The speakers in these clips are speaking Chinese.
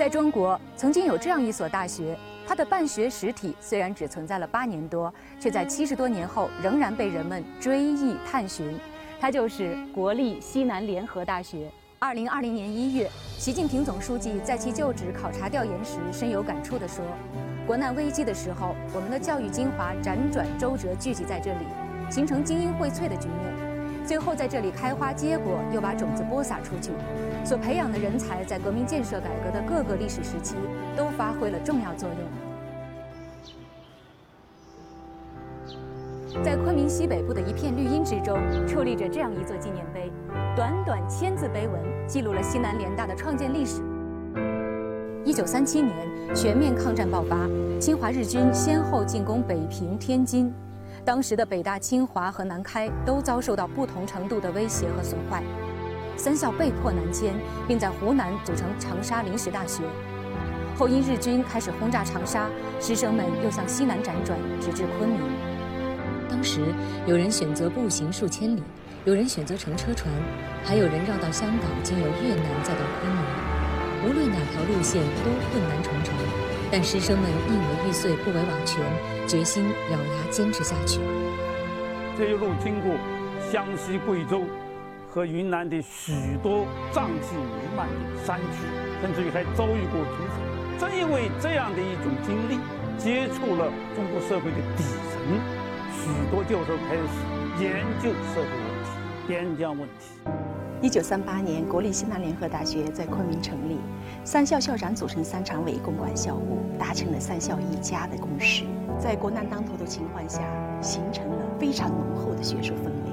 在中国，曾经有这样一所大学，它的办学实体虽然只存在了八年多，却在七十多年后仍然被人们追忆探寻。它就是国立西南联合大学。二零二零年一月，习近平总书记在其就职考察调研时深有感触地说：“国难危机的时候，我们的教育精华辗转周折聚集在这里，形成精英荟萃的局面。最后在这里开花结果，又把种子播撒出去。所培养的人才，在革命建设改革的各个历史时期，都发挥了重要作用。”在昆明西北部的一片绿荫之中，矗立着这样一座纪念碑，短短千字碑文记录了西南联大的创建历史。一九三七年，全面抗战爆发，侵华日军先后进攻北平、天津，当时的北大、清华和南开都遭受到不同程度的威胁和损坏，三校被迫南迁，并在湖南组成长沙临时大学。后因日军开始轰炸长沙，师生们又向西南辗转，直至昆明。当时有人选择步行数千里，有人选择乘车船，还有人绕到香港，经由越南再到昆明。无论哪条路线都困难重重，但师生们宁为玉碎不为瓦全，决心咬牙坚持下去。这一路经过湘西、贵州和云南的许多瘴气弥漫的山区，甚至于还遭遇过土匪。正因为这样的一种经历，接触了中国社会的底层。许多教授开始研究社会问题、边疆问题。一九三八年，国立西南联合大学在昆明成立，三校校长组成三常委共管校务，达成了“三校一家”的共识。在国难当头的情况下，形成了非常浓厚的学术氛围。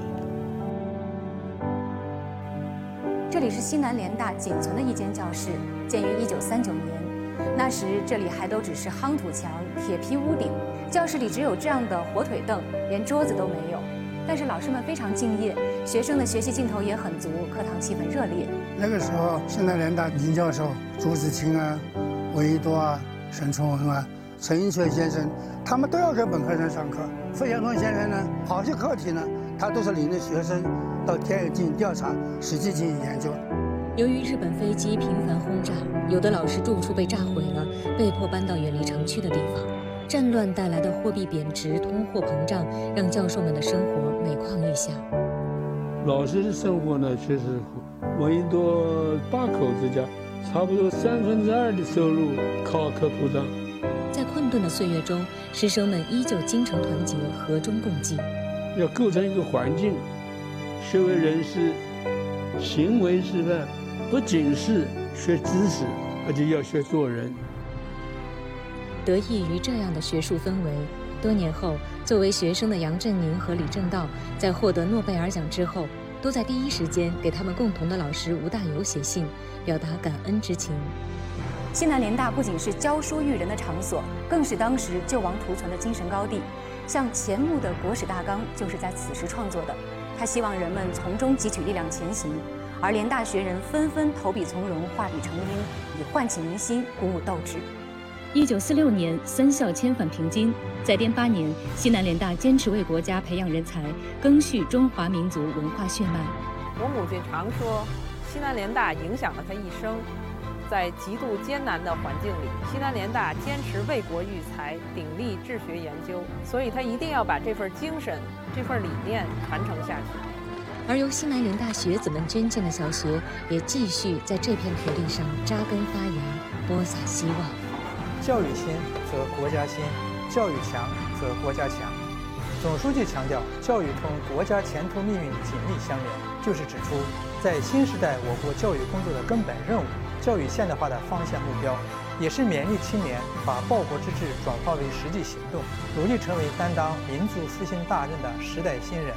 这里是西南联大仅存的一间教室，建于一九三九年，那时这里还都只是夯土墙、铁皮屋顶。教室里只有这样的火腿凳，连桌子都没有。但是老师们非常敬业，学生的学习劲头也很足，课堂气氛热烈。那个时候，西南联大林教授、朱自清啊、闻一多啊、沈从文啊、陈寅恪先生，他们都要给本科生上课。费孝通先生呢，好些课题呢，他都是领着学生到田野进行调查，实际进行研究。由于日本飞机频繁轰炸，有的老师住处被炸毁了，被迫搬到远离城区的地方。战乱带来的货币贬值、通货膨胀，让教授们的生活每况愈下。老师的生活呢，确实闻一多八口之家，差不多三分之二的收入靠科普上。在困顿的岁月中，师生们依旧精诚团结，和衷共济。要构成一个环境，学为人师，行为示范，不仅是学知识，而且要学做人。得益于这样的学术氛围，多年后，作为学生的杨振宁和李政道在获得诺贝尔奖之后，都在第一时间给他们共同的老师吴大猷写信，表达感恩之情。西南联大不仅是教书育人的场所，更是当时救亡图存的精神高地。像钱穆的《国史大纲》就是在此时创作的，他希望人们从中汲取力量前行，而联大学人纷纷投笔从戎，画笔成鹰，以唤起民心，鼓舞斗志。一九四六年，三校迁返平津。在滇八年，西南联大坚持为国家培养人才，赓续中华民族文化血脉。我母亲常说，西南联大影响了她一生。在极度艰难的环境里，西南联大坚持为国育才，鼎力治学研究，所以她一定要把这份精神、这份理念传承下去。而由西南联大学子们捐建的小学，也继续在这片土地上扎根发芽，播撒希望。教育兴则国家兴，教育强则国家强。总书记强调，教育同国家前途命运紧密相连，就是指出，在新时代我国教育工作的根本任务、教育现代化的方向目标，也是勉励青年把报国之志转化为实际行动，努力成为担当民族复兴大任的时代新人。